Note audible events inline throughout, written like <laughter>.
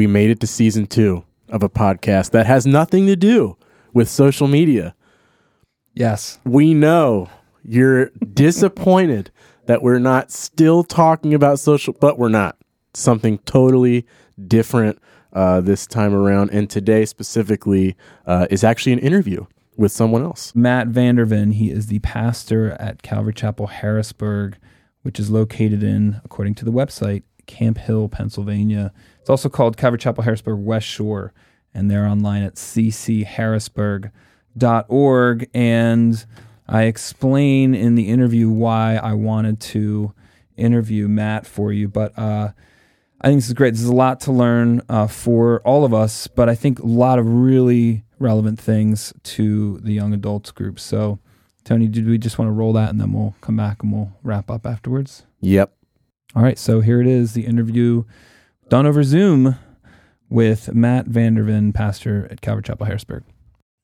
we made it to season two of a podcast that has nothing to do with social media. Yes. We know you're disappointed that we're not still talking about social, but we're not. Something totally different uh, this time around. And today, specifically, uh, is actually an interview with someone else. Matt Vanderven, he is the pastor at Calvary Chapel Harrisburg, which is located in, according to the website, Camp Hill, Pennsylvania. It's also called Calvary Chapel Harrisburg West Shore, and they're online at ccharrisburg.org. And I explain in the interview why I wanted to interview Matt for you, but uh, I think this is great. This is a lot to learn uh, for all of us, but I think a lot of really relevant things to the young adults group. So, Tony, did we just want to roll that and then we'll come back and we'll wrap up afterwards? Yep. All right. So here it is the interview done over Zoom with Matt Vanderven, pastor at Calvary Chapel Harrisburg.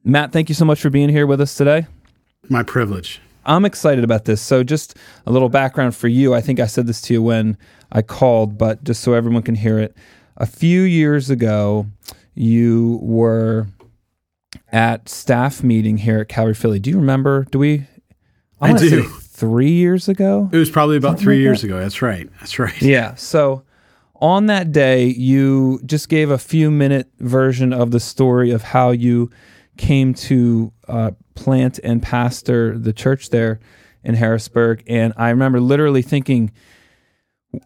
Matt, thank you so much for being here with us today. My privilege. I'm excited about this. So, just a little background for you. I think I said this to you when I called, but just so everyone can hear it. A few years ago, you were at staff meeting here at Calvary Philly. Do you remember? Do we? I wanna do. say Three years ago. It was probably about Something three like years that. ago. That's right. That's right. Yeah. So on that day, you just gave a few minute version of the story of how you came to uh, plant and pastor the church there in Harrisburg. And I remember literally thinking,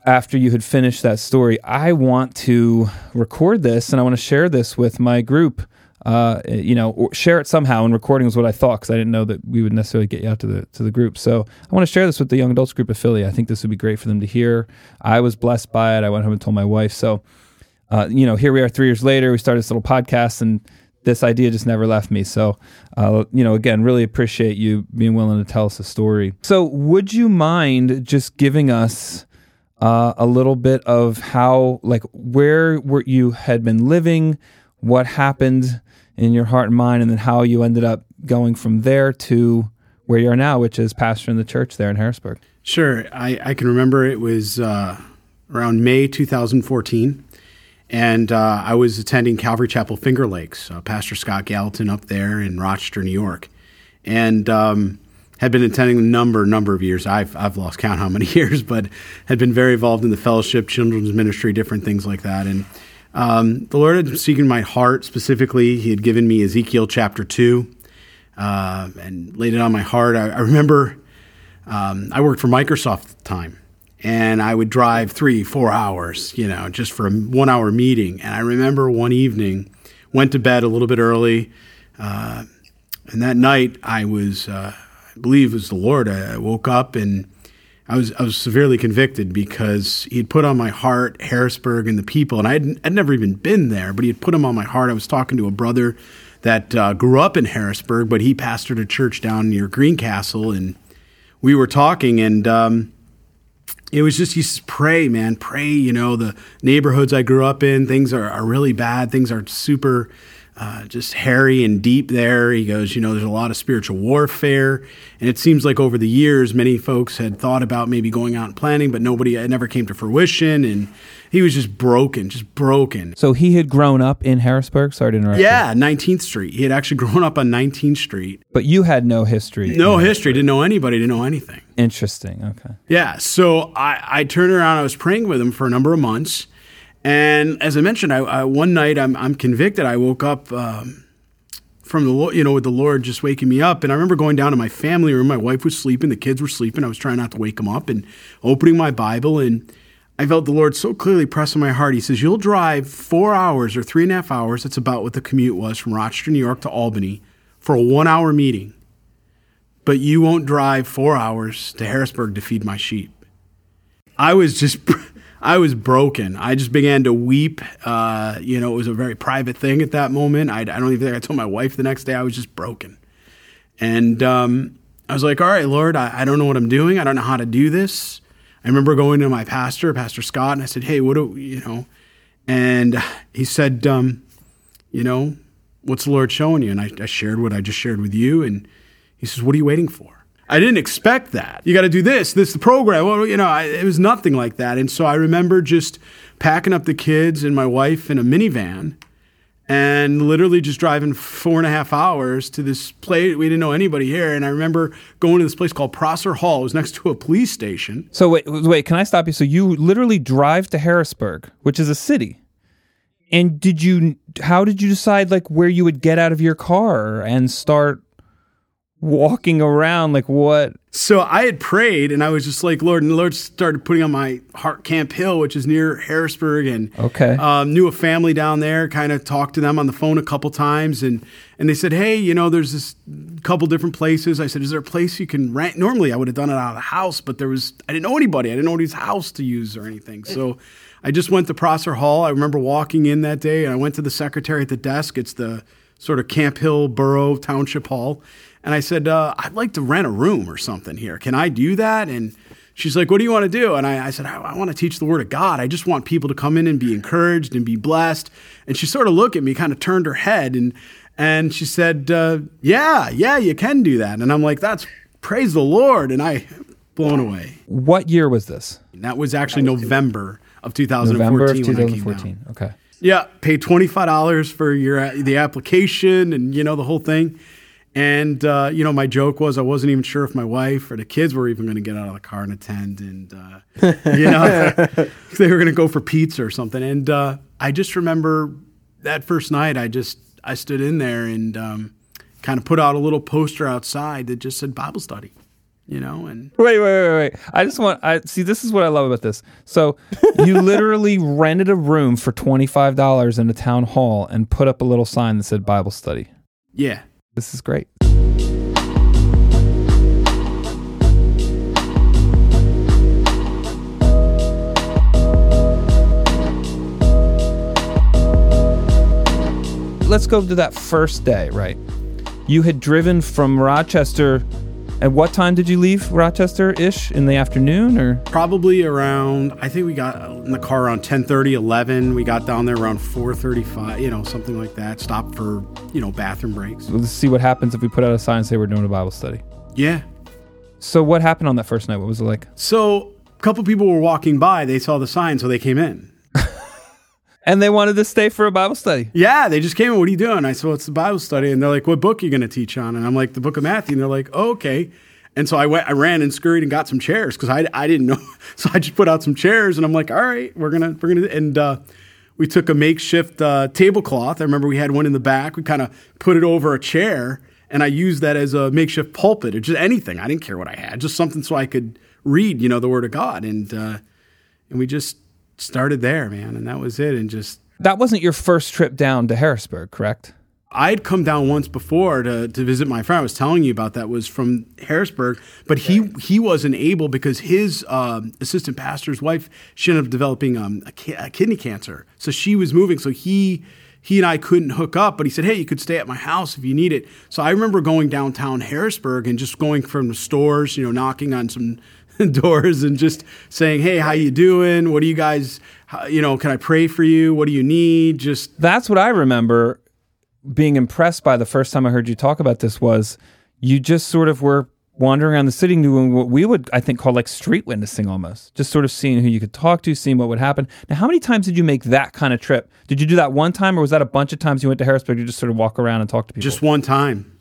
after you had finished that story, I want to record this and I want to share this with my group. Uh, you know, share it somehow. And recording was what I thought because I didn't know that we would necessarily get you out to the to the group. So I want to share this with the young adults group of Philly. I think this would be great for them to hear. I was blessed by it. I went home and told my wife. So, uh, you know, here we are three years later. We started this little podcast, and this idea just never left me. So, uh, you know, again, really appreciate you being willing to tell us a story. So, would you mind just giving us? uh, a little bit of how, like, where were you had been living, what happened in your heart and mind, and then how you ended up going from there to where you are now, which is pastoring the church there in Harrisburg. Sure. I, I can remember it was uh, around May 2014. And uh, I was attending Calvary Chapel Finger Lakes, uh, Pastor Scott Gallatin up there in Rochester, New York. And um, had been attending a number, number of years. I've, I've lost count how many <laughs> years, but had been very involved in the fellowship, children's ministry, different things like that. And um, the Lord had speaking my heart specifically. He had given me Ezekiel chapter 2 uh, and laid it on my heart. I, I remember um, I worked for Microsoft at the time, and I would drive three, four hours, you know, just for a one hour meeting. And I remember one evening, went to bed a little bit early, uh, and that night I was, uh, I believe it was the Lord. I woke up and I was I was severely convicted because he had put on my heart Harrisburg and the people, and I had I'd never even been there, but he had put them on my heart. I was talking to a brother that uh, grew up in Harrisburg, but he pastored a church down near Greencastle, and we were talking, and um, it was just he says, pray, man, pray. You know, the neighborhoods I grew up in, things are, are really bad. Things are super uh, just hairy and deep there. He goes, you know, there's a lot of spiritual warfare. And it seems like over the years, many folks had thought about maybe going out and planning, but nobody, it never came to fruition. And he was just broken, just broken. So he had grown up in Harrisburg. Sorry to interrupt. you. Yeah, 19th Street. He had actually <laughs> grown up on 19th Street. But you had no history. No history, didn't know anybody, didn't know anything. Interesting. Okay. Yeah. So I, I turned around. I was praying with him for a number of months, and as I mentioned, I, I one night I'm I'm convicted. I woke up um, from the you know, with the Lord just waking me up, and I remember going down to my family room. My wife was sleeping, the kids were sleeping. I was trying not to wake them up, and opening my Bible, and I felt the Lord so clearly press on my heart. He says, "You'll drive four hours or three and a half hours. That's about what the commute was from Rochester, New York, to Albany, for a one-hour meeting." but you won't drive four hours to Harrisburg to feed my sheep. I was just, <laughs> I was broken. I just began to weep. Uh, you know, it was a very private thing at that moment. I, I don't even think I told my wife the next day. I was just broken. And um, I was like, all right, Lord, I, I don't know what I'm doing. I don't know how to do this. I remember going to my pastor, Pastor Scott, and I said, hey, what do, you know? And he said, um, you know, what's the Lord showing you? And I, I shared what I just shared with you. And he says, What are you waiting for? I didn't expect that. You got to do this, this, the program. Well, you know, I, it was nothing like that. And so I remember just packing up the kids and my wife in a minivan and literally just driving four and a half hours to this place. We didn't know anybody here. And I remember going to this place called Prosser Hall. It was next to a police station. So wait, wait, can I stop you? So you literally drive to Harrisburg, which is a city. And did you how did you decide like where you would get out of your car and start walking around like what So I had prayed and I was just like, Lord, and the Lord started putting on my heart Camp Hill, which is near Harrisburg, and Okay. um, knew a family down there. Kind of talked to them on the phone a couple times, and and they said, hey, you know, there's this couple different places. I said, is there a place you can rent? Normally, I would have done it out of the house, but there was I didn't know anybody. I didn't know anybody's house to use or anything. So I just went to Prosser Hall. I remember walking in that day, and I went to the secretary at the desk. It's the sort of Camp Hill Borough Township Hall. And I said, uh, I'd like to rent a room or something here. Can I do that? And she's like, What do you want to do? And I, I said, I, I want to teach the Word of God. I just want people to come in and be encouraged and be blessed. And she sort of looked at me, kind of turned her head, and and she said, uh, Yeah, yeah, you can do that. And I'm like, That's praise the Lord. And I blown away. what year was this? And that was actually November of 2014. November of when I came 2014. Okay. Yeah, pay twenty five dollars for your the application and you know the whole thing. And uh, you know, my joke was I wasn't even sure if my wife or the kids were even going to get out of the car and attend, and uh, <laughs> you know, <laughs> they were going to go for pizza or something. And uh, I just remember that first night, I just I stood in there and um, kind of put out a little poster outside that just said Bible study, you know, and Wait, wait, wait, wait. I just want I see this is what I love about this. So you <laughs> literally rented a room for twenty five dollars in a town hall and put up a little sign that said Bible study. yeah, This is great. Let's go to that first day, right? You had driven from Rochester. At what time did you leave Rochester ish? In the afternoon or? probably around i think we got in the car around 10.30 11 we got down there around 4.35 you know something like that stopped for you know bathroom breaks Let's see what happens if we put out a sign and say we're doing a Bible study. yeah So what happened on that first night? What was it like? so a couple people were walking by they saw the sign so they came in And they wanted to stay for a Bible study. yeah they just came in what are you doing i said well it's the bible study and they're like what book are you going to teach on and i'm like the book of matthew and they're like oh, okay and so I went, I ran and scurried and got some chairs because I, I didn't know. <laughs> So I just put out some chairs and I'm like, all right, we're gonna we're gonna and uh, we took a makeshift uh, tablecloth. I remember we had one in the back. We kind of put it over a chair and I used that as a makeshift pulpit or just anything. I didn't care what I had, just something so I could read, you know, the Word of God. And uh, and we just started there, man, and that was it. And just That wasn't your first trip down to Harrisburg, correct? I'd come down once before to, to visit my friend. I was telling you about that was from Harrisburg, but he he wasn't able because his um, assistant pastor's wife she ended up developing um, a, ki- a kidney cancer, so she was moving. So he he and I couldn't hook up, but he said, "Hey, you could stay at my house if you need it." So I remember going downtown Harrisburg and just going from the stores, you know, knocking on some <laughs> doors and just saying, "Hey, how you doing? What do you guys, how- you know, can I pray for you? What do you need?" Just That's what I remember being impressed by the first time I heard you talk about this was you just sort of were wandering around the city doing what we would I think call like street witnessing almost. Just sort of seeing who you could talk to, seeing what would happen. Now how many times did you make that kind of trip? Did you do that one time or was that a bunch of times you went to Harrisburg to just sort of walk around and talk to people? Just one time.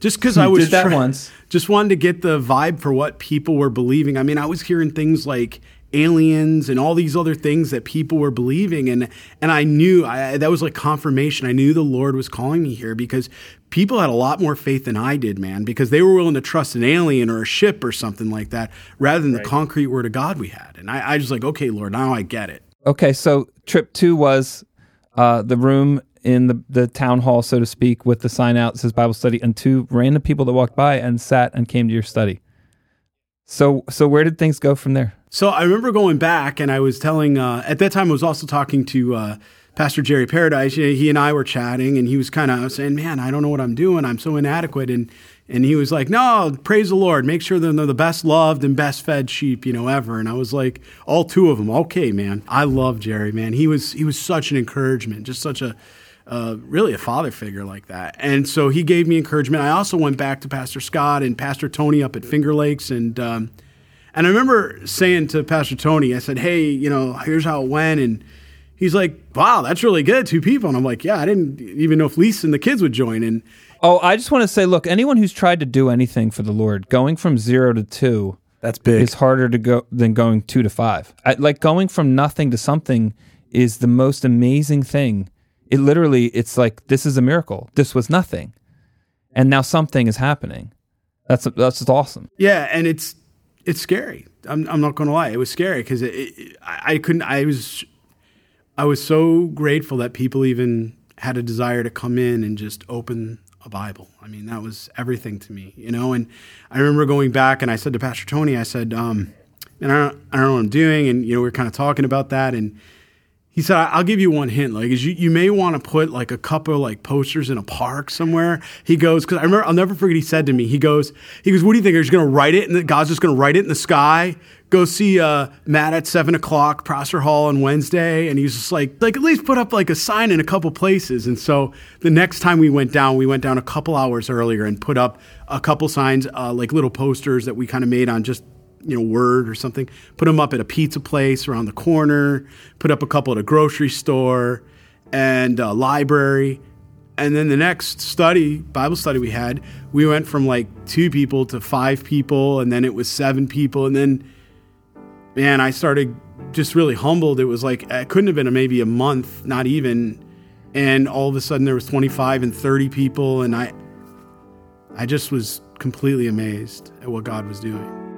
Just because I was that try- once. Just wanted to get the vibe for what people were believing. I mean, I was hearing things like aliens and all these other things that people were believing, and and I knew I, that was like confirmation. I knew the Lord was calling me here because people had a lot more faith than I did, man. Because they were willing to trust an alien or a ship or something like that rather than the concrete word of God we had. And I, I was like, okay, Lord, now I get it. Okay, so trip two was uh, the room in the, the town hall, so to speak, with the sign out says Bible study, and two random people that walked by and sat and came to your study. So, so where did things go from there? So I remember going back, and I was telling. Uh, at that time, I was also talking to uh, Pastor Jerry Paradise. He and I were chatting, and he was kind of saying, "Man, I don't know what I'm doing. I'm so inadequate." And and he was like, "No, praise the Lord. Make sure that they're the best loved and best fed sheep you know ever." And I was like, "All two of them, okay, man. I love Jerry, man. He was he was such an encouragement, just such a." Uh, really a father figure like that. And so he gave me encouragement. I also went back to Pastor Scott and Pastor Tony up at Finger Lakes and um, and I remember saying to Pastor Tony, I said, "Hey, you know, here's how it went," and he's like, wow, that's really good. Two people. And I'm like, yeah, I didn't even know if Lisa and the kids would join. And Oh, I just want to say, look, anyone who's tried to do anything for the Lord, going from zero to two That's big. is harder to go than going two to five. I, like going from nothing to something is the most amazing thing. It literally, it's like this is a miracle. This was nothing, and now something is happening. That's that's just awesome. yeah, and it's it's scary. I'm, I'm not going to lie. It was scary because it, it, I I couldn't. I was I was so grateful that people even had a desire to come in and just open a Bible. I mean, that was everything to me, you know. And I remember going back and I said to Pastor Tony, I said, um, and I don't, I don't know what I'm doing, and you know, we are kind of talking about that, and he said, "I'll give you one hint. Like, is you, you may want to put like a couple like posters in a park somewhere." He goes, "Because I remember, I'll never forget. He said to me, he goes, he goes, what do you think? You going to write it, and God's just going to write it in the sky? Go see uh, Matt at seven o'clock, Prosser Hall on Wednesday." And he's just like, like at least put up like a sign in a couple places. And so the next time we went down, we went down a couple hours earlier and put up a couple signs, uh, like little posters that we kind of made on just you know, Word or something. Put them up at a pizza place around the corner. Put up a couple at a grocery store and a library. And then the next study, Bible study we had, we went from like two people to five people, and then it was seven people, and then, man, I started just really humbled. It was like it couldn't have been a, maybe a month, not even, and all of a sudden there was 25 and 30 people, and I, I just was completely amazed at what God was doing.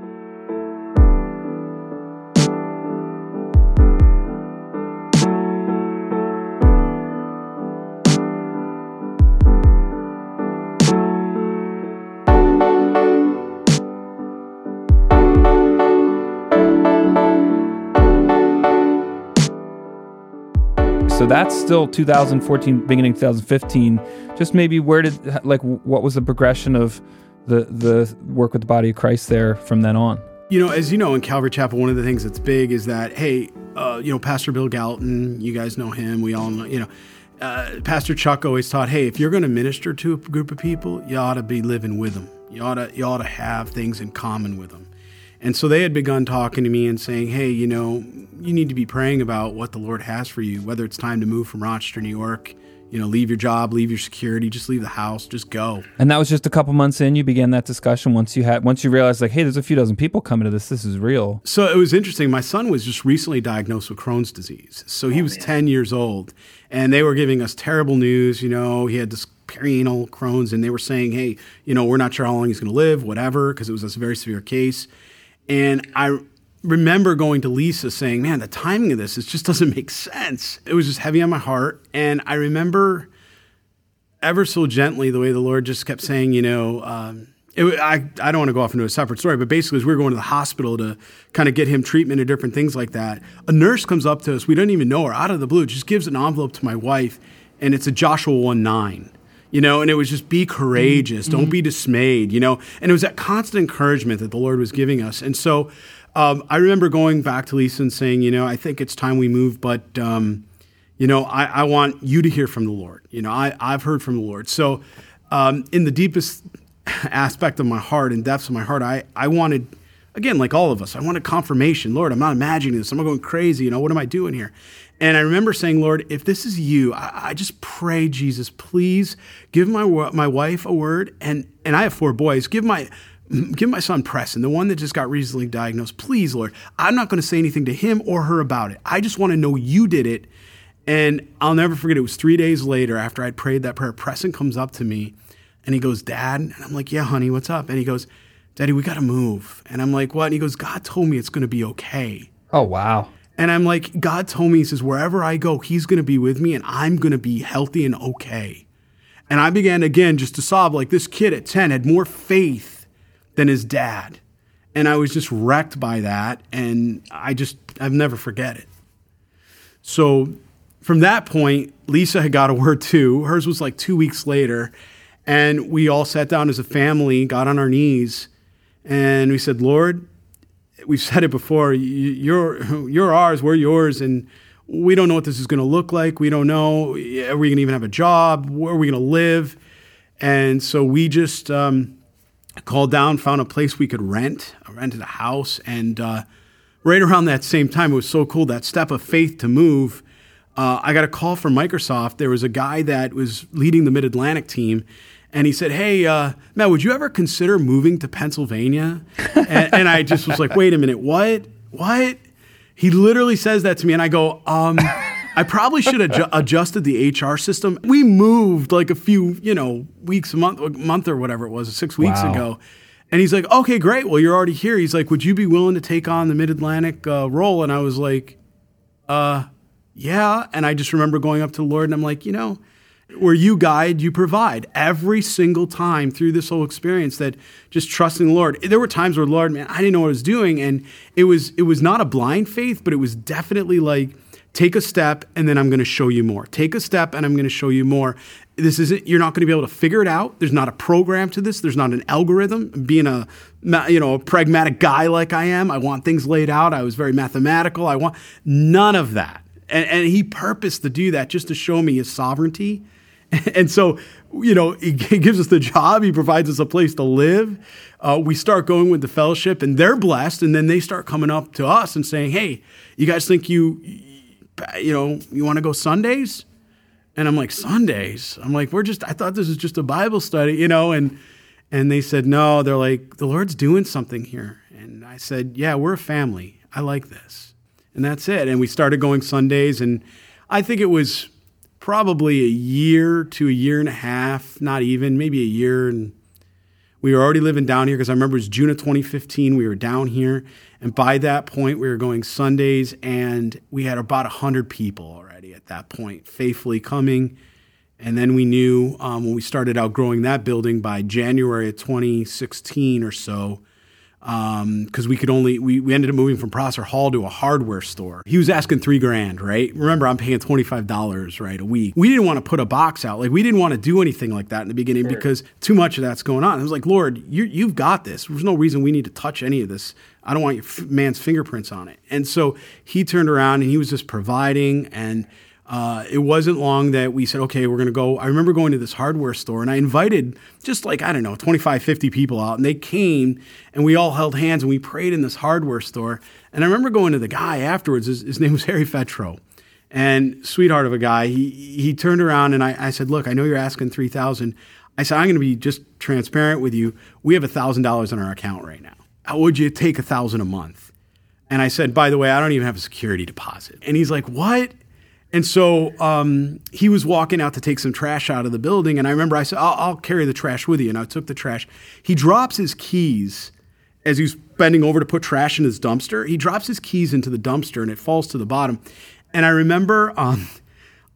That's still 2014, beginning 2015. Just maybe where did like what was the progression of the the work with the body of Christ there from then on? You know, as you know, in Calvary Chapel, one of the things that's big is that, hey, uh, you know, Pastor Bill Galton, you guys know him. We all know, you know, uh, Pastor Chuck always taught, hey, if you're going to minister to a group of people, you ought to be living with them. You ought to, you ought to have things in common with them. And so they had begun talking to me and saying, hey, you know, you need to be praying about what the Lord has for you, whether it's time to move from Rochester, New York, you know, leave your job, leave your security, just leave the house, just go. And that was just a couple months in. You began that discussion once you had once you realized like, hey, there's a few dozen people coming to this. This is real. So it was interesting. My son was just recently diagnosed with Crohn's disease. So he oh, was 10 years old, and they were giving us terrible news. You know, he had this perianal Crohn's, and they were saying, hey, you know, we're not sure how long he's going to live, whatever, because it was a very severe case. And I remember going to Lisa saying, man, the timing of this, it just doesn't make sense. It was just heavy on my heart. And I remember ever so gently the way the Lord just kept saying, you know, um, it, I, I don't want to go off into a separate story, but basically, as we were going to the hospital to kind of get him treatment and different things like that, a nurse comes up to us. We don't even know her out of the blue, just gives an envelope to my wife, and it's a Joshua 1 9 you know, and it was just be courageous, don't be dismayed, you know, and it was that constant encouragement that the Lord was giving us. And so um, I remember going back to Lisa and saying, you know, I think it's time we move, but, um, you know, I, I, want you to hear from the Lord. You know, I, I've heard from the Lord. So um, in the deepest aspect of my heart and depths of my heart, I, I wanted, again, like all of us, I wanted confirmation. Lord, I'm not imagining this. I'm not going crazy. You know, what am I doing here? And I remember saying, Lord, if this is you, I, I, just pray, Jesus, please give my my wife a word. And and I have four boys. Give my <clears throat> give my son Preston, the one that just got recently diagnosed. Please, Lord, I'm not going to say anything to him or her about it. I just want to know you did it. And I'll never forget. It was three days later after I'd prayed that prayer. Preston comes up to me, and he goes, "Dad," and I'm like, "Yeah, honey, what's up?" And he goes, "Daddy, we got to move." And I'm like, "What?" And he goes, "God told me it's going to be okay." Oh wow. And I'm like, God told me, He says, wherever I go, He's going to be with me and I'm going to be healthy and okay. And I began again just to sob like this kid at 10 had more faith than his dad. And I was just wrecked by that. And I just, I've never forget it. So from that point, Lisa had got a word too. Hers was like two weeks later. And we all sat down as a family, got on our knees, and we said, Lord, we've said it before. You're you're ours. We're yours, and we don't know what this is going to look like. We don't know. Are we going to even have a job? Where are we going to live? And so we just um, called down, found a place we could rent. Rented a house, and uh, right around that same time, it was so cool that step of faith to move. uh, I got a call from Microsoft. There was a guy that was leading the Mid Atlantic team, and he said, "Hey, uh, Matt, would you ever consider moving to Pennsylvania?" and, <laughs> and I just was like, "Wait a minute, what? What?" He literally says that to me, and I go, um, <laughs> I probably should have adju- adjusted the HR system. We moved like a few, you know, weeks, a month, a month or whatever it was, six weeks Wow. ago. And he's like, okay, great. Well, you're already here. He's like, would you be willing to take on the Mid Atlantic uh, role? And I was like, uh, yeah. And I just remember going up to the Lord and I'm like, you know, where you guide, you provide every single time through this whole experience that just trusting the Lord. There were times where Lord, man, I didn't know what I was doing. And it was, it was not a blind faith, but it was definitely like, take a step and then I'm going to show you more. Take a step and I'm going to show you more. This isn't, you're not going to be able to figure it out. There's not a program to this. There's not an algorithm. Being a, you know, a pragmatic guy like I am, I want things laid out. I was very mathematical. I want none of that. And, and he purposed to do that just to show me his sovereignty. <laughs> And so, you know, <laughs> he gives us the job. He provides us a place to live. Uh, we start going with the fellowship, and they're blessed. And then they start coming up to us and saying, "Hey, you guys think you, you know, you want to go Sundays?" And I'm like, "Sundays?" I'm like, "We're just. I thought this was just a Bible study, you know." And and they said, "No." They're like, "The Lord's doing something here." And I said, "Yeah, we're a family. I like this." And that's it. And we started going Sundays, and I think it was probably a year to a year and a half, not even, maybe a year. And we were already living down here because I remember it was June of 2015. We were down here. And by that point, we were going Sundays, and we had about 100 people already at that point, faithfully coming. And then we knew um, when we started outgrowing that building by January of 2016 or so, Um, because we could only we, we ended up moving from Prosser Hall to a hardware store. He was asking three grand, right? Remember, I'm paying twenty five dollars right a week. We didn't want to put a box out, like we didn't want to do anything like that in the beginning because too much of that's going on. I was like, Lord, you you've got this. There's no reason we need to touch any of this. I don't want your f- man's fingerprints on it. And so he turned around and he was just providing and. Uh, it wasn't long that we said, okay, we're going to go. I remember going to this hardware store and I invited just like, I don't know, 25, 50 people out. And they came and we all held hands and we prayed in this hardware store. And I remember going to the guy afterwards. His, his name was Harry Fetro. And sweetheart of a guy, he, he turned around and I, I said, look, I know you're asking 3000 I said, I'm going to be just transparent with you. We have $1,000 in our account right now. How would you take a 1000 a month? And I said, by the way, I don't even have a security deposit. And he's like, what? And so um, he was walking out to take some trash out of the building. And I remember I said, I'll, I'll carry the trash with you. And I took the trash. He drops his keys as he's bending over to put trash in his dumpster. He drops his keys into the dumpster and it falls to the bottom. And I remember um,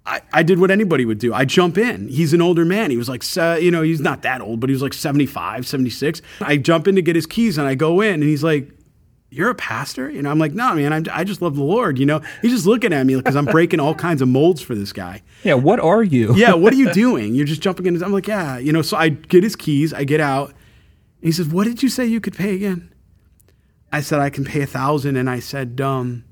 I, I did what anybody would do. I jump in. He's an older man. He was like, you know, he's not that old, but he was like 75, 76. I jump in to get his keys and I go in and he's like, you're a pastor? You know, I'm like, no, man, I'm, I just love the Lord. You know, he's just looking at me because I'm breaking all kinds of molds for this guy. Yeah, what are you? Yeah, what are you doing? You're just jumping in. I'm like, yeah, you know. So I get his keys. I get out. And he says, "What did you say you could pay again?" I said, "I can pay a thousand. And I said, um,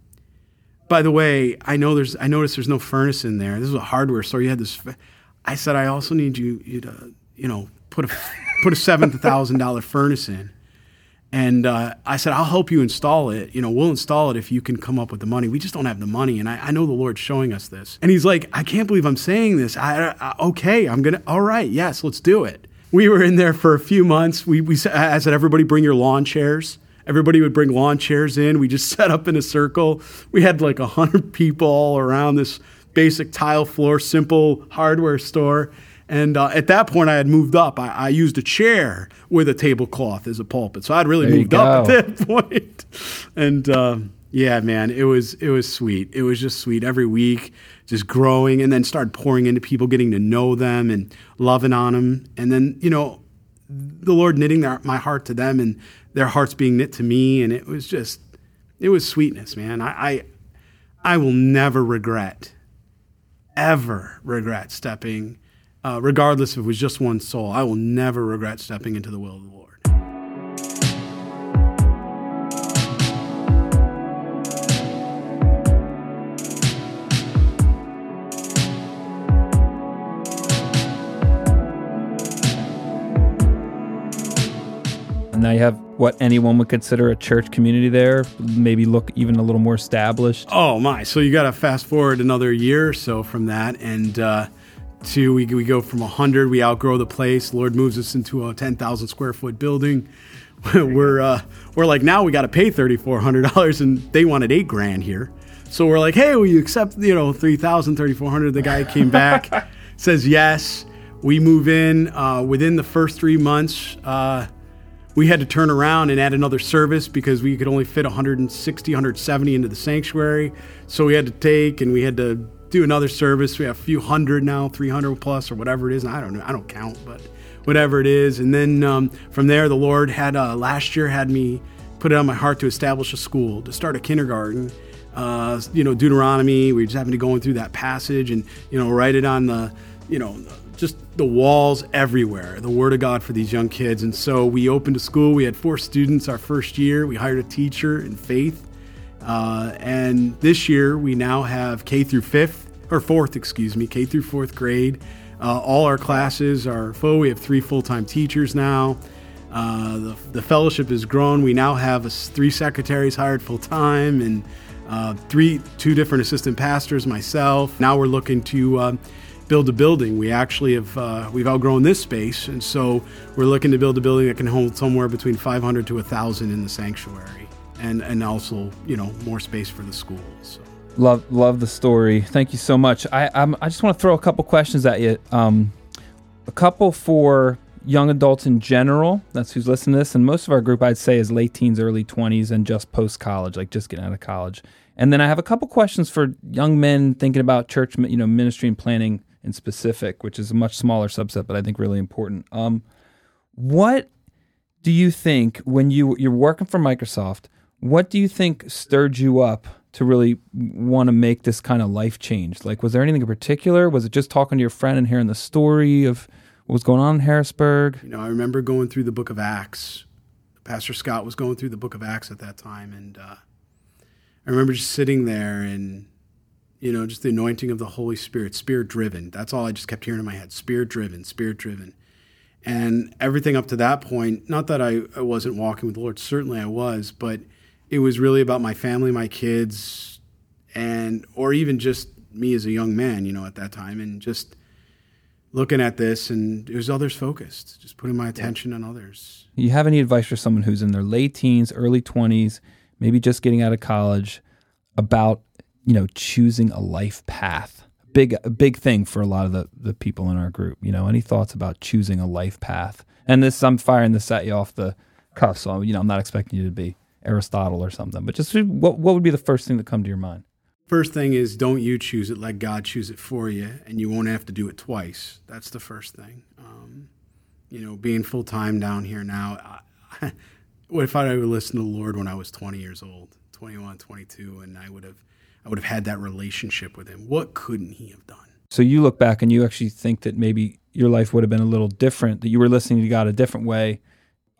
"By the way, I know there's. I noticed there's no furnace in there. This is a hardware store. You had this." f-" I said, "I also need you, you to, you know, put a put a seven thousand dollar furnace in." And uh, I said, I'll help you install it. You know, we'll install it if you can come up with the money. We just don't have the money. And I, I know the Lord's showing us this. And he's like, I can't believe I'm saying this. I, I, okay, I'm going to, all right, yes, let's do it. We were in there for a few months. We, we, I said, everybody bring your lawn chairs. Everybody would bring lawn chairs in. We just <laughs> set up in a circle. We had like 100 people all around this basic tile floor, simple hardware store. And uh, at that point, I had moved up. I, I used a chair with a tablecloth as a pulpit, so I'd really There moved up at that <laughs> point. And um, yeah, man, it was it was sweet. It was just sweet every week, just growing, and then started pouring into people, getting to know them and loving on them, and then you know, the Lord knitting their, my heart to them, and their hearts being knit to me, and it was just it was sweetness, man. I I, I will never regret ever regret stepping, uh, regardless if it was just one soul. I will never regret stepping into the will of the Lord. now you have what anyone would consider a church community there, maybe look even a little more established. Oh my! So you got to fast forward another year or so from that, and uh, to we we go from hundred, we outgrow the place. Lord moves us into a ten thousand square foot building. <laughs> we're uh, we're like now we got to pay thirty four hundred dollars, and they wanted eight grand here. So we're like, hey, will you accept you know 3,000, 3,400? The guy came back, <laughs> says yes. We move in uh, within the first three months. Uh, we had to turn around and add another service because we could only fit 160, 170 into the sanctuary. So we had to take and we had to do another service. We have a few hundred now, 300 plus or whatever it is. I don't know. I don't count, but whatever it is. And then um, from there, the Lord had uh, last year had me put it on my heart to establish a school, to start a kindergarten. Uh, you know, Deuteronomy. We just happened to going through that passage and you know write it on the you know just the walls everywhere, the Word of God for these young kids. And so we opened a school. We had four students our first year. We hired a teacher in faith. Uh, and this year we now have K through fifth, or fourth, excuse me, K through fourth grade. Uh, all our classes are full. We have three full time teachers now. Uh, the, the, fellowship has grown. We now have a, three secretaries hired full time and uh, three, two different assistant pastors, myself. Now we're looking to uh, build a building. We actually have uh, we've outgrown this space, and so we're looking to build a building that can hold somewhere between 500 to 1,000 in the sanctuary, and and also you know more space for the schools. So. Love love the story. Thank you so much. I I'm, i just want to throw a couple questions at you. Um, a couple for young adults in general. That's who's listening to this, and most of our group I'd say is late teens, early 20s, and just post college, like just getting out of college. And then I have a couple questions for young men thinking about church, you know, ministry and planning in specific, which is a much smaller subset, but I think really important. Um, what do you think when you you're working for Microsoft? What do you think stirred you up to really want to make this kind of life change? Like, was there anything in particular? Was it just talking to your friend and hearing the story of what was going on in Harrisburg? You know, I remember going through the Book of Acts. Pastor Scott was going through the Book of Acts at that time, and uh, I remember just sitting there and you know, just the anointing of the Holy Spirit, spirit driven. That's all I just kept hearing in my head spirit driven, spirit driven. And everything up to that point, not that I, I wasn't walking with the Lord, certainly I was, but it was really about my family, my kids, and, or even just me as a young man, you know, at that time, and just looking at this, and it was others focused, just putting my attention on others. You have any advice for someone who's in their late teens, early 20s, maybe just getting out of college about you know, choosing a life path. Big, a big thing for a lot of the, the people in our group. You know, any thoughts about choosing a life path? And this, I'm firing this at you off the cuff, so you know, I'm not expecting you to be Aristotle or something. But just what what would be the first thing that come to your mind? First thing is don't you choose it, let God choose it for you, and you won't have to do it twice. That's the first thing. Um, you know, being full time down here now. I, <laughs> what if I would listened to the Lord when I was 20 years old, 21, 22, and I would have I would have had that relationship with him. What couldn't he have done? So you look back and you actually think that maybe your life would have been a little different, that you were listening to God a different way,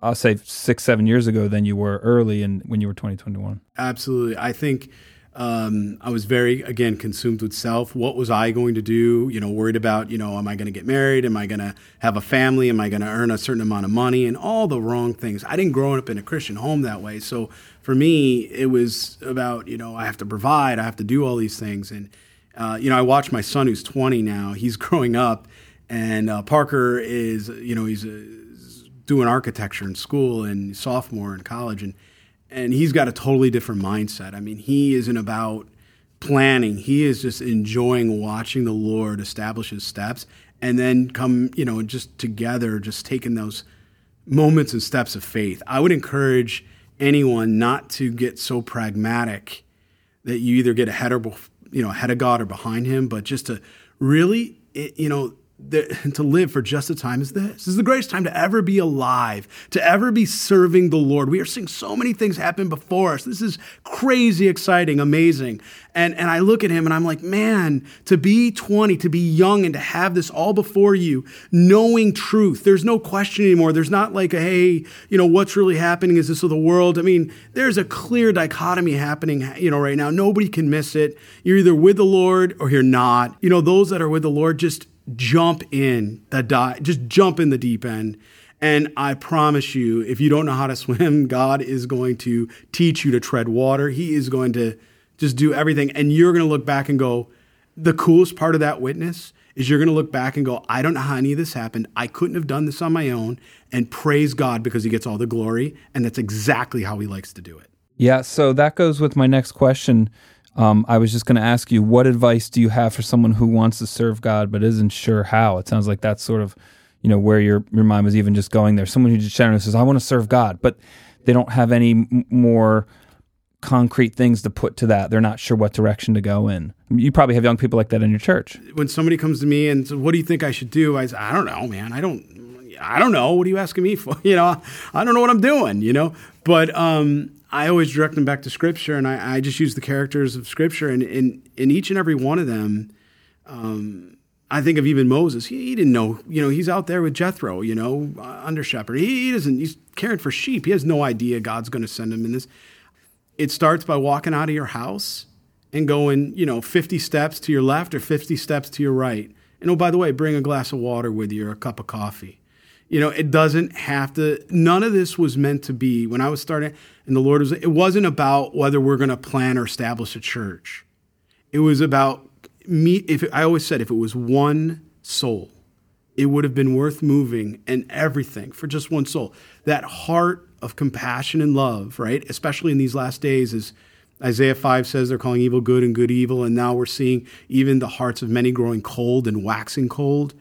I'll say six, seven years ago than you were early and when you were 2021. Absolutely. I think um, I was very, again, consumed with self. What was I going to do? You know, worried about, you know, am I going to get married? Am I going to have a family? Am I going to earn a certain amount of money? And all the wrong things. I didn't grow up in a Christian home that way. So for me, it was about, you know, I have to provide, I have to do all these things. And, uh, you know, I watch my son who's 20 now, he's <laughs> growing up, and uh, Parker is, you know, he's uh, doing architecture in school and sophomore in college. And, and he's got a totally different mindset. I mean, he isn't about planning. He is just enjoying watching the Lord establish his steps and then come, you know, just together, just taking those moments and steps of faith. I would encourage anyone not to get so pragmatic that you either get ahead of, you know, ahead of God or behind him, but just to really, you know, to live for just a time as this. This is the greatest time to ever be alive, to ever be serving the Lord. We are seeing so many things happen before us. This is crazy, exciting, amazing. And, and I look at him and I'm like, man, to be 20, to be young and to have this all before you, knowing truth. There's no question anymore. There's not like, a, hey, you know, what's really happening? Is this of the world? I mean, there's a clear dichotomy happening, you know, right now. Nobody can miss it. You're either with the Lord or you're not. You know, those that are with the Lord just jump in the di- just jump in the deep end And I promise you, if you don't know how to <laughs> swim, God is going to teach you to tread water. He is going to just do everything. And you're going to look back and go, the coolest part of that witness is you're going to look back and go, I don't know how any of this happened. I couldn't have done this on my own. And praise God because he gets all the glory. And that's exactly how he likes to do it. Yeah, so that goes with my next question. Um, I was just going to ask you, what advice do you have for someone who wants to serve God but isn't sure how? It sounds like that's sort of, you know, where your your mind was even just going there. Someone who just generally says, "I want to serve God," but they don't have any m- more concrete things to put to that. They're not sure what direction to go in. You probably have young people like that in your church. When somebody comes to me and says, "What do you think I should do?" I say, "I don't know, man. I don't." I don't know. What are you asking me for? <laughs> You know, I don't know what I'm doing, you know? But um, I always direct them back to Scripture, and I, I just use the characters of Scripture, and in in each and every one of them, um, I think of even Moses. He, he, didn't know, you know, he's out there with Jethro, you know, uh, under shepherd. He, he doesn't. He's caring for sheep. He has no idea God's going to send him in this. It starts by walking out of your house and going, you know, 50 steps to your left or 50 steps to your right. And oh, by the way, bring a glass of water with you or a cup of coffee. You know, it doesn't have to, none of this was meant to be, when I was starting, and the Lord was, it wasn't about whether we're going to plan or establish a church. It was about me. If it, I always said, if it was one soul, it would have been worth moving and everything for just one soul. That heart of compassion and love, right? Especially in these last days, as Isaiah 5 says they're calling evil good and good evil. And now we're seeing even the hearts of many growing cold and waxing cold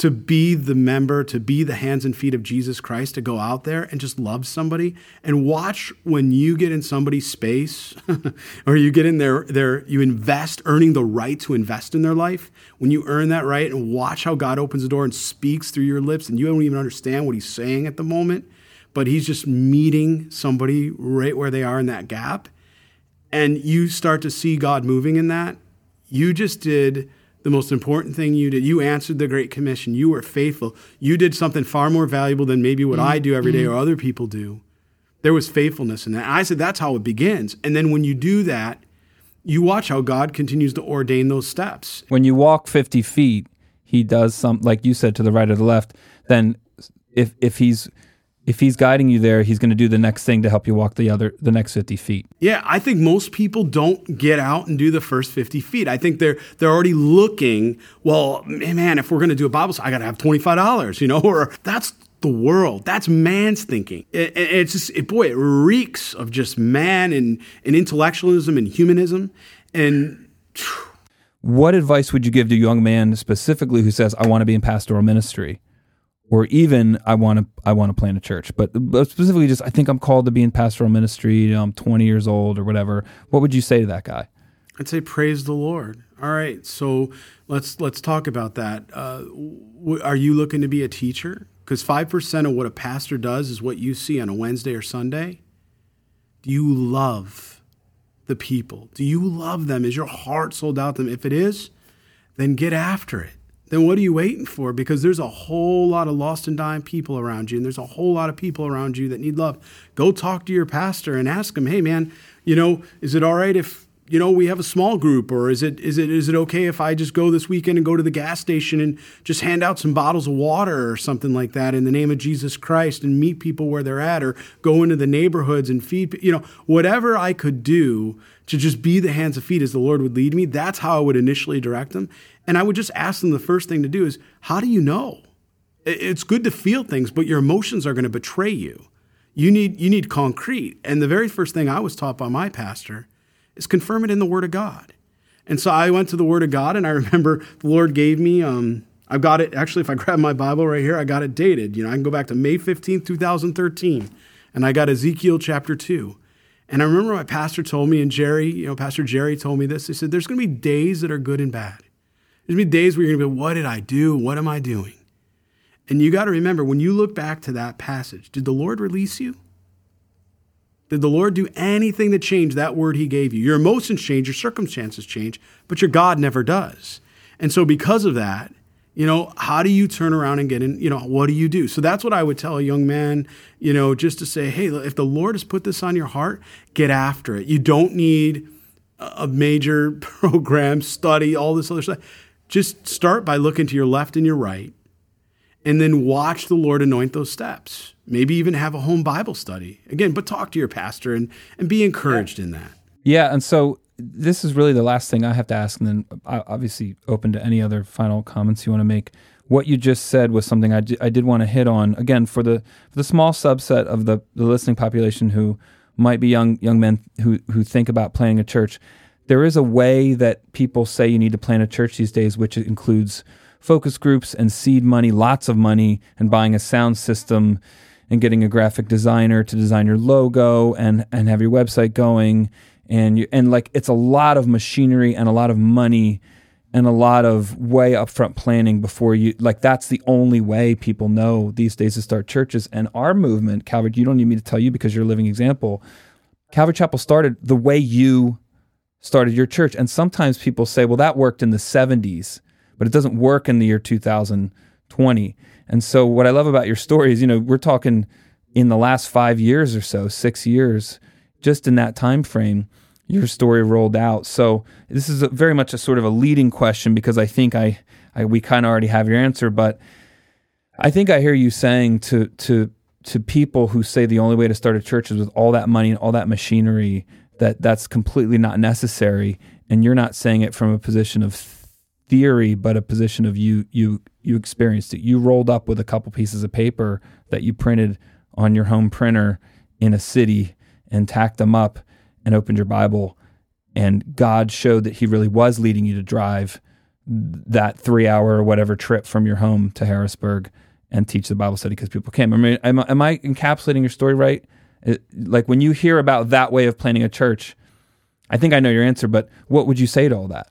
to be the member, to be the hands and feet of Jesus Christ, to go out there and just love somebody and watch when you get in somebody's space <laughs> or you get in their, their, you invest, earning the right to invest in their life. When you earn that right and watch how God opens the door and speaks through your lips and you don't even understand what he's saying at the moment, but he's just meeting somebody right where they are in that gap. And you start to see God moving in that. You just did the most important thing you did. You answered the Great Commission. You were faithful. You did something far more valuable than maybe what mm-hmm. I do every day or other people do. There was faithfulness in that. I said, that's how it begins. And then when you do that, you watch how God continues to ordain those steps. When you walk 50 feet, he does some, like you said, to the right or the left. Then if, if he's if he's guiding you there, he's going to do the next thing to help you walk the other the next 50 feet. Yeah, I think most people don't get out and do the first 50 feet. I think they're they're already looking, well, man, if we're going to do a Bible study, I got to have $25, you know, <laughs> or that's the world. That's man's thinking. It, it, it's just, it, boy, it reeks of just man and, and intellectualism and humanism. And what advice would you give to a young man specifically who says, I want to be in pastoral ministry? Or even I want to I want to plant a church, but, but specifically just I think I'm called to be in pastoral ministry. You know, I'm 20 years old or whatever. What would you say to that guy? I'd say praise the Lord. All right, so let's let's talk about that. Uh, w- are you looking to be a teacher? Because five percent of what a pastor does is what you see on a Wednesday or Sunday. Do you love the people? Do you love them? Is your heart sold out to them? If it is, then get after it then what are you waiting for? Because there's a whole lot of lost and dying people around you, and there's a whole lot of people around you that need love. Go talk to your pastor and ask him, hey, man, you know, is it all right if you know we have a small group or is it is it is it okay if I just go this weekend and go to the gas station and just hand out some bottles of water or something like that in the name of Jesus Christ and meet people where they're at or go into the neighborhoods and feed you know whatever I could do to just be the hands and feet as the Lord would lead me that's how I would initially direct them and I would just ask them the first thing to do is how do you know it's good to feel things but your emotions are going to betray you you need you need concrete and the very first thing I was taught by my pastor is confirm it in the Word of God. And so I went to the Word of God, and I <laughs> remember the Lord gave me. Um, I've got it actually. If I grab my Bible right here, I got it dated. You know, I can go back to May fifteenth, two thousand thirteen, and I got Ezekiel chapter two. And I remember my pastor told me, and Jerry, you know, Pastor Jerry told me this. He said, "There's going to be days that are good and bad. There's going to be days where you're going to be, what did I do? What am I doing?" And you got to remember when you look back to that passage, did the Lord release you? Did the Lord do anything to change that word He gave you? Your emotions change, your circumstances change, but your God never does. And so, because of that, you know, how do you turn around and get in? You know, what do you do? So that's what I would tell a young man, you know, just to say, hey, if the Lord has put this on your heart, get after it. You don't need a major <laughs> program, study, all this other stuff. Just start by looking to your left and your right and then watch the Lord anoint those steps. Maybe even have a home Bible study. Again, but talk to your pastor and, and be encouraged in that. Yeah, and so this is really the last thing I have to ask, and then uh, obviously open to any other final comments you want to make. What you just said was something I, d- I did want to hit on again for the for the small subset of the, the listening population who might be young young men who who think about planning a church. There is a way that people say you need to plan a church these days, which includes focus groups and seed money, lots of money, and buying a sound system and getting a graphic designer to design your logo and and have your website going and you and like it's a lot of machinery and a lot of money and a lot of way upfront planning before you like that's the only way people know these days to start churches. And our movement Calvary you don't need me to tell you because you're a living example. Calvary chapel started the way you started your church. And sometimes people say well that worked in the 70s but it doesn't work in the year 2020 and so what i love about your story is you know we're talking in the last five years or so six years just in that time frame your story rolled out. So this is very much a sort of a leading question because I think I, I we kind of already have your answer, but I think I hear you saying to to to people who say the only way to start a church is with all that money and all that machinery that that's completely not necessary and you're not saying it from a position of theory but a position of you you you experienced it you rolled up with a couple pieces of paper that you printed on your home printer in a city and tacked them up and opened your Bible, and God showed that He really was leading you to drive that three hour or whatever trip from your home to Harrisburg and teach the Bible study because people came. I mean, am, am I encapsulating your story right? It, like when you hear about that way of planning a church, I think I know your answer, but what would you say to all that?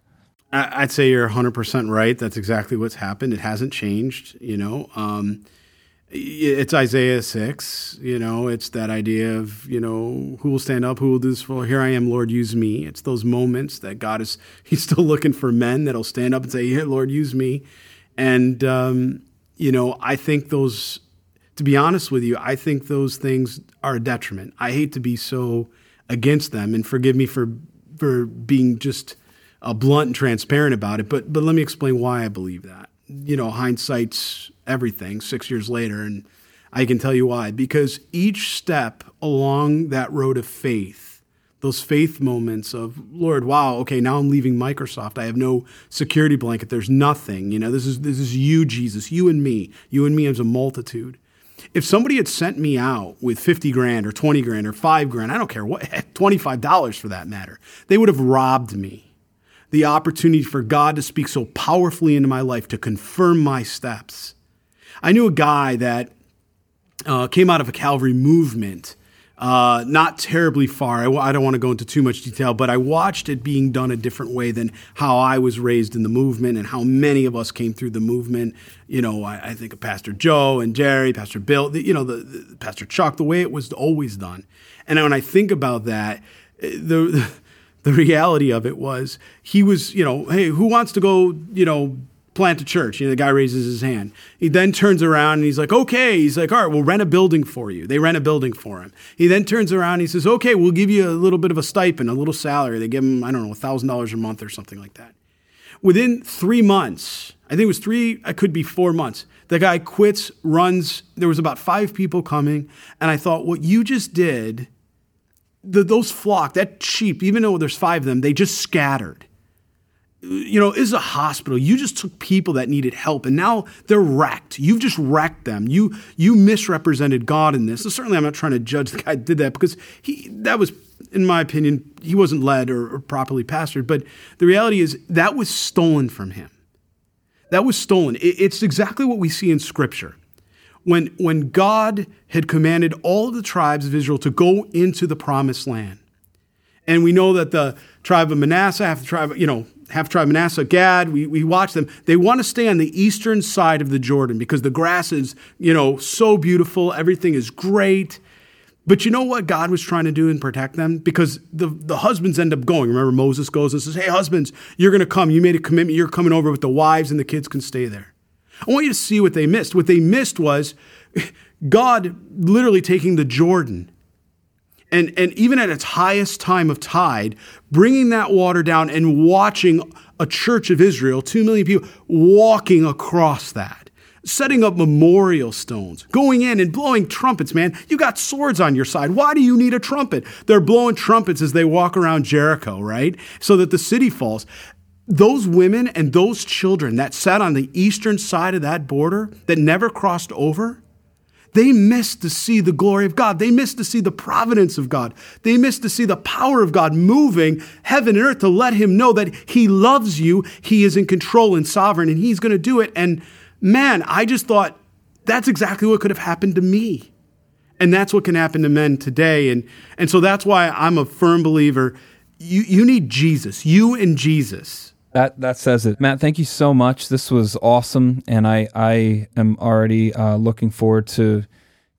I'd say you're 100% right. That's exactly what's happened. It hasn't changed, you know. Um, it's Isaiah 6, you know, it's that idea of, you know, who will stand up, who will do this for, here I am, Lord, use me. It's those moments that God is, <laughs> he's still looking for men that'll stand up and say, here, Lord, use me. And, um, you know, I think those, to be honest with you, I think those things are a detriment. I hate to be so against them and forgive me for, for being just uh, blunt and transparent about it, but, but let me explain why I believe that. You know, hindsight's everything six years later. And I can tell you why. Because each step along that road of faith, those faith moments of, Lord, wow, okay, now I'm leaving Microsoft. I have no security blanket. There's nothing. You know, this is this is you, Jesus, you and me, you and me as a multitude. If somebody had sent me out with 50 grand or 20 grand or five grand, I don't care what, <laughs> $25 for that matter, they would have robbed me. The opportunity for God to speak so powerfully into my life to confirm my steps I knew a guy that uh, came out of a Calvary movement. Uh, not terribly far. I, I, don't want to go into too much detail, but I watched it being done a different way than how I was raised in the movement and how many of us came through the movement. You know, I, I think of Pastor Joe and Jerry, Pastor Bill, the, you know, the, the, Pastor Chuck, the way it was always done. And when I think about that, eh, the <laughs> the reality of it was he was, you know, hey, who wants to go, you know, plant a church. You know, the guy raises his hand. He then turns around and he's like, okay. He's like, all right, we'll rent a building for you. They rent a building for him. He then turns around and he says, okay, we'll give you a little bit of a stipend, a little salary. They give him, I don't know, $1,000 a month or something like that. Within three months, I think it was three, it could be four months, the guy quits, runs. There was about five people coming. And I thought, what you just did, the, those flock, that sheep, even though there's five of them, they just scattered you know, is a hospital. You just took people that needed help and now they're wrecked. You've just wrecked them. You you misrepresented God in this. So certainly I'm not trying to judge the guy did that because he that was in my opinion, he wasn't led or, or properly pastored. But the reality is that was stolen from him. That was stolen. It, it's exactly what we see in Scripture. When, when God had commanded all the tribes of Israel to go into the promised land. And we know that the tribe of Manasseh, half the tribe, you know, half tribe Manasseh, Gad, we, we watch them. They want to stay on the eastern side of the Jordan because the grass is, you know, so beautiful. Everything is great. But you know what God was trying to do and protect them? Because the, the husbands end up going. Remember, Moses goes and says, Hey, husbands, you're going to come. You made a commitment. You're coming over with the wives, and the kids can stay there. I want you to see what they missed. What they missed was <laughs> God literally taking the Jordan and, and even at its highest time of tide, bringing that water down and watching a church of Israel, two million people, walking across that. setting up memorial stones, going in and blowing trumpets, man. You got swords on your side. Why do you need a trumpet? They're blowing trumpets as they walk around Jericho, right? So that the city falls. Those women and those children that sat on the eastern side of that border that never crossed over, they missed to see the glory of God. They missed to see the providence of God. They missed to see the power of God moving heaven and earth to let him know that he loves you, he is in control and sovereign, and he's going to do it. And man, I just thought that's exactly what could have happened to me. And that's what can happen to men today. And, and so that's why I'm a firm believer. You, you need Jesus, you and Jesus. That that says it, Matt. Thank you so much. This was awesome, and I I am already uh, looking forward to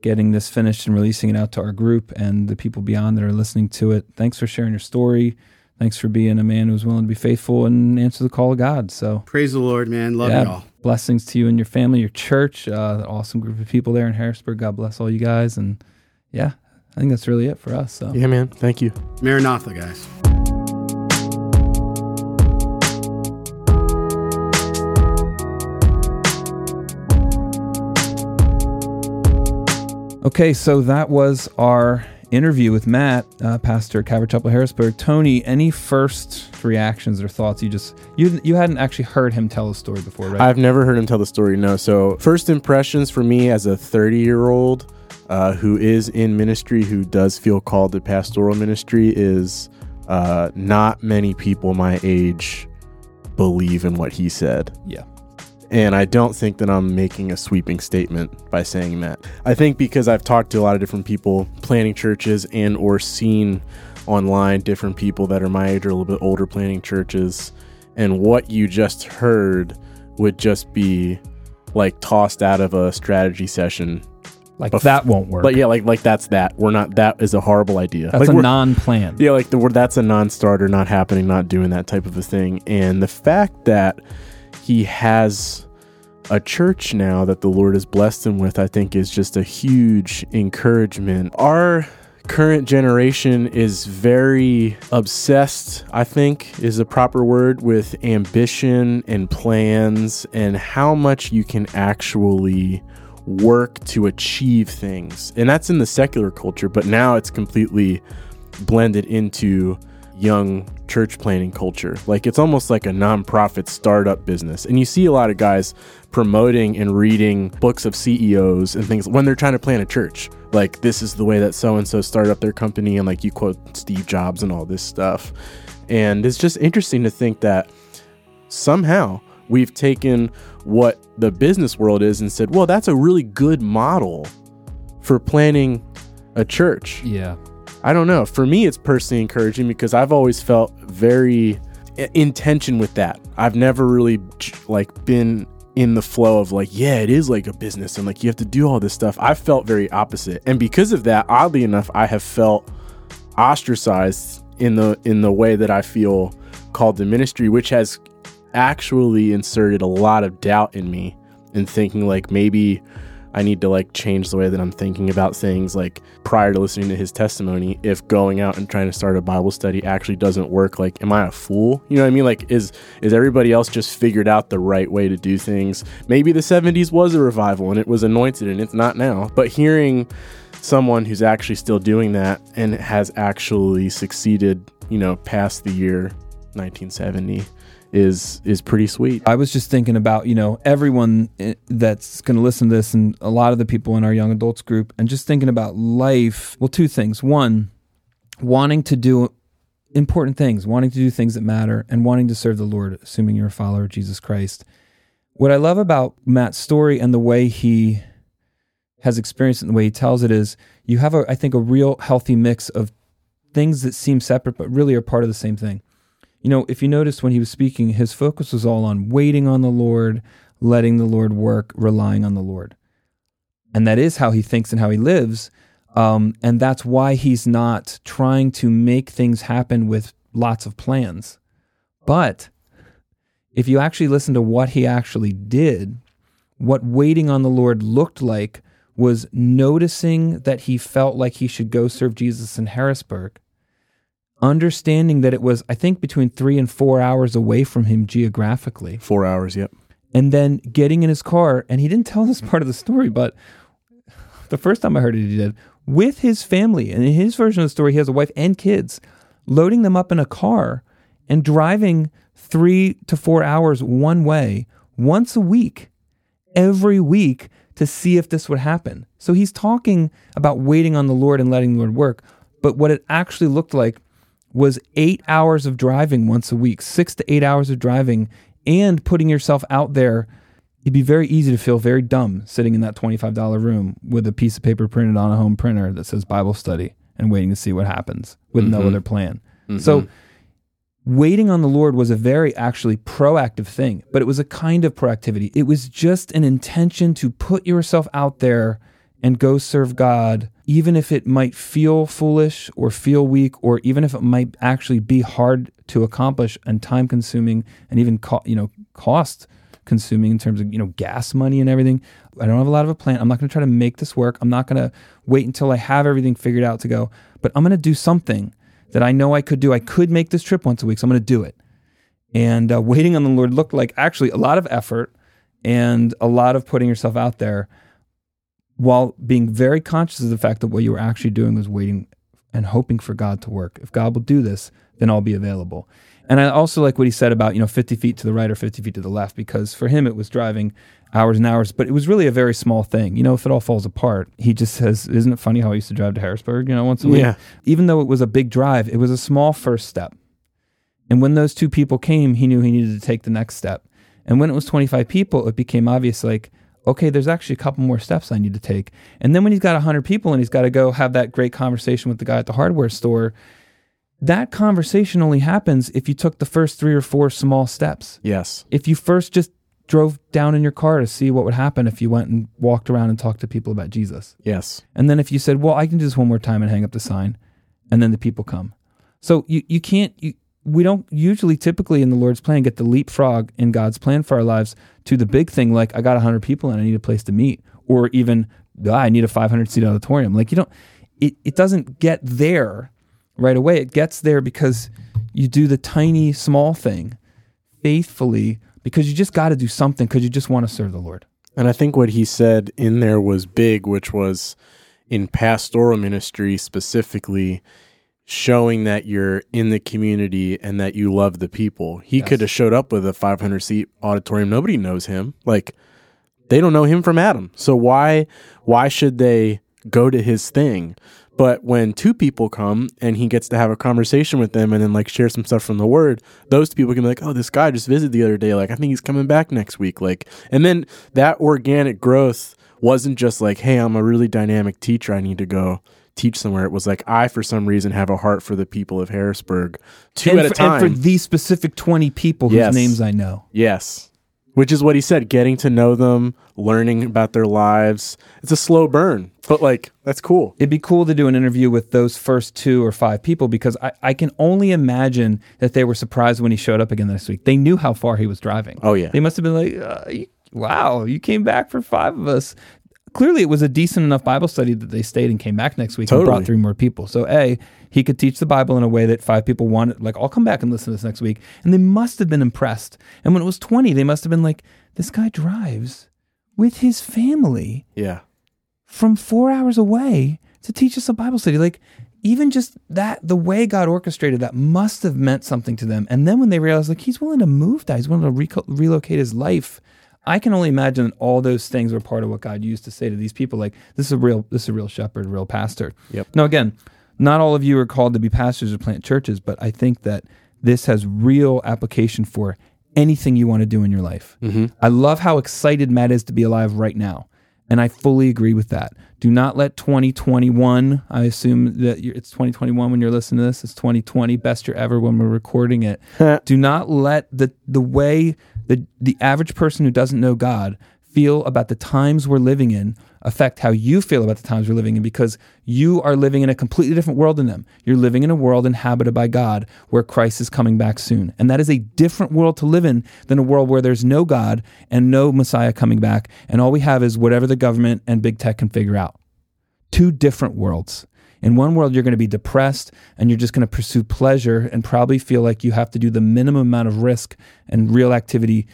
getting this finished and releasing it out to our group and the people beyond that are listening to it. Thanks for sharing your story. Thanks for being a man who's willing to be faithful and answer the call of God. So praise the Lord, man. Love yeah, it all. Blessings to you and your family, your church, uh, awesome group of people there in Harrisburg. God bless all you guys. And yeah, I think that's really it for us. So yeah, man. Thank you. Maranatha, guys. Okay, so that was our interview with Matt, uh, pastor Calvary Chapel Harrisburg. Tony, any first reactions or thoughts? You just you you hadn't actually heard him tell a story before, right? I've never heard him tell the story. No. So first impressions for me as a 30 year old uh, who is in ministry, who does feel called to pastoral ministry, is uh, not many people my age believe in what he said. Yeah. And I don't think that I'm making a sweeping statement by saying that. I think because I've talked to a lot of different people planning churches and or seen online different people that are my age or a little bit older planning churches and what you just heard would just be like tossed out of a strategy session like Bef- that won't work. But yeah, like like that's that. We're not. That is a horrible idea. That's like a non-plan. Yeah, like the word that's a non-starter, not happening, not doing that type of a thing. And the fact that he has a church now that the Lord has blessed him with, I think is just a huge encouragement. Our current generation is very obsessed, I think is a proper word, with ambition and plans and how much you can actually work to achieve things. And that's in the secular culture, but now it's completely blended into young church planning culture. Like it's almost like a nonprofit startup business. And you see a lot of guys promoting and reading books of CEOs and things when they're trying to plan a church. Like this is the way that so and so started up their company and like you quote Steve Jobs and all this stuff. And it's just interesting to think that somehow we've taken what the business world is and said, "Well, that's a really good model for planning a church." Yeah. I don't know. For me, it's personally encouraging because I've always felt very in tension with that. I've never really like been in the flow of like, yeah, it is like a business and like you have to do all this stuff. I felt very opposite. And because of that, oddly enough, I have felt ostracized in the in the way that I feel called to ministry, which has actually inserted a lot of doubt in me and thinking like maybe I need to like change the way that I'm thinking about things like prior to listening to his testimony if going out and trying to start a Bible study actually doesn't work like am I a fool? You know what I mean? Like is is everybody else just figured out the right way to do things? Maybe the 70s was a revival and it was anointed and it's not now. But hearing someone who's actually still doing that and has actually succeeded, you know, past the year 1970 is is pretty sweet. I was just thinking about you know everyone eh, that's going to listen to this and a lot of the people in our young adults group and just thinking about life. Well, two things. One, wanting to do important things, wanting to do things that matter, and wanting to serve the Lord, assuming you're a follower of Jesus Christ. What I love about Matt's story and the way he has experienced it and the way he tells it is you have a I think a real healthy mix of things that seem separate but really are part of the same thing. You know, if you notice when he was speaking, his focus was all on waiting on the Lord, letting the Lord work, relying on the Lord. And that is how he thinks and how he lives. Um, and that's why he's not trying to make things happen with lots of plans. But if you actually listen to what he actually did, what waiting on the Lord looked like was noticing that he felt like he should go serve Jesus in Harrisburg understanding that it was, I think, between three and four hours away from him geographically. Four hours, yep. and then getting in his car. And he didn't tell <laughs> this part of the story, but the first time I heard it, he did with his family. And in his version of the story, he has a wife and kids, loading them up in a car and driving three to four hours one way once a week, every week to see if this would happen. So he's talking about waiting on the Lord and letting the Lord work. But what it actually looked like was eight hours of driving once a week, six to eight hours of driving, and putting yourself out there. It'd be very easy to feel very dumb sitting in that $25 room with a piece of paper printed on a home printer that says Bible study and waiting to see what happens with no mm-hmm. other plan. Mm-hmm. So, waiting on the Lord was a very actually proactive thing, but it was a kind of proactivity. It was just an intention to put yourself out there and go serve God, even if it might feel foolish or feel weak, or even if it might actually be hard to accomplish and time consuming and even co- you know cost consuming in terms of you know gas money and everything. I don't have a lot of a plan. I'm not going to try to make this work. I'm not going to wait until I have everything figured out to go, but I'm going to do something that I know I could do. I could make this trip once a week, so I'm going to do it. And uh, waiting on the Lord looked like actually a lot of effort and a lot of putting yourself out there while being very conscious of the fact that what you were actually doing was waiting and hoping for God to work. If God will do this, then I'll be available. And I also like what he said about, you know, 50 feet to the right or 50 feet to the left, because for him it was driving hours and hours, but it was really a very small thing. You know, if it all falls apart, he just says, Isn't it funny how I used to drive to Harrisburg, you know, once a week? Yeah. Even though it was a big drive, it was a small first step. And when those two people came, he knew he needed to take the next step. And when it was 25 people, it became obvious like, okay, there's actually a couple more steps I need to take. And then when he's got 100 people and he's got to go have that great conversation with the guy at the hardware store, that conversation only happens if you took the first three or four small steps. Yes. If you first just drove down in your car to see what would happen if you went and walked around and talked to people about Jesus. Yes. And then if you said, "Well, I can do this one more time and hang up the sign," and then the people come. So you you can't you, we don't usually typically in the Lord's plan get the leapfrog in God's plan for our lives to the big thing like I got 100 people and I need a place to meet or even "Ah, I need a 500 seat auditorium. Like you don't it it doesn't get there right away. It gets there because you do the tiny small thing faithfully because you just got to do something because you just want to serve the Lord. And I think what he said in there was big, which was in pastoral ministry specifically showing that you're in the community and that you love the people. He Yes. could have showed up with a 500 seat auditorium. Nobody knows him. Like they don't know him from Adam. So why why should they go to his thing? But when two people come and he gets to have a conversation with them and then like share some stuff from the word, those two people can be like, "Oh, this guy just visited the other day. Like I think he's coming back next week." Like and then that organic growth wasn't just like, "Hey, I'm a really dynamic teacher. I need to go teach somewhere." It was like, "I for some reason have a heart for the people of Harrisburg." Two and at for, a time. And for these specific 20 people whose names I know. Yes. Which is what he said, getting to know them, learning about their lives. It's a slow burn, but like that's cool. It'd be cool to do an interview with those first two or five people because I, I can only imagine that they were surprised when he showed up again this week. They knew how far he was driving. Oh, yeah. They must have been like, uh, wow, you came back for five of us. Clearly, it was a decent enough Bible study that they stayed and came back next week and brought three more people. So, A, he could teach the Bible in a way that five people wanted. Like, I'll come back and listen to this next week. And they must have been impressed. And when it was 20, they must have been like, this guy drives with his family Yeah. from four hours away to teach us a Bible study. Like, even just that, the way God orchestrated that must have meant something to them. And then when they realized, like, he's willing to move that, he's willing to reco- relocate his life. I can only imagine that all those things were part of what God used to say to these people. Like, this is a real, this is a real shepherd, a real pastor. Yep. Now, again, not all of you are called to be pastors or plant churches, but I think that this has real application for anything you want to do in your life. Mm-hmm. I love how excited Matt is to be alive right now. And I fully agree with that. Do not let 2021, I assume that you're, it's 2021 when you're listening to this, it's 2020, best year ever when we're recording it. <laughs> Do not let the, the way the, the average person who doesn't know God feel about the times we're living in affect how you feel about the times we're living in because you are living in a completely different world than them. You're living in a world inhabited by God where Christ is coming back soon. And that is a different world to live in than a world where there's no God and no Messiah coming back. And all we have is whatever the government and big tech can figure out. Two different worlds. In one world, you're going to be depressed and you're just going to pursue pleasure and probably feel like you have to do the minimum amount of risk and real activity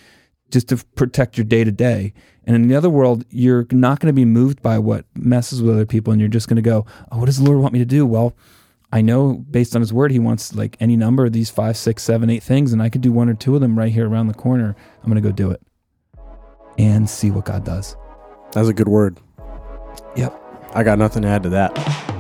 just to protect your day to day. And in the other world, you're not going to be moved by what messes with other people, and you're just going to go, "Oh, what does the Lord want me to do?" Well, I know based on His Word, He wants like any number of these five, six, seven, eight things, and I could do one or two of them right here around the corner. I'm going to go do it and see what God does. That's a good word. Yep. I got nothing to add to that.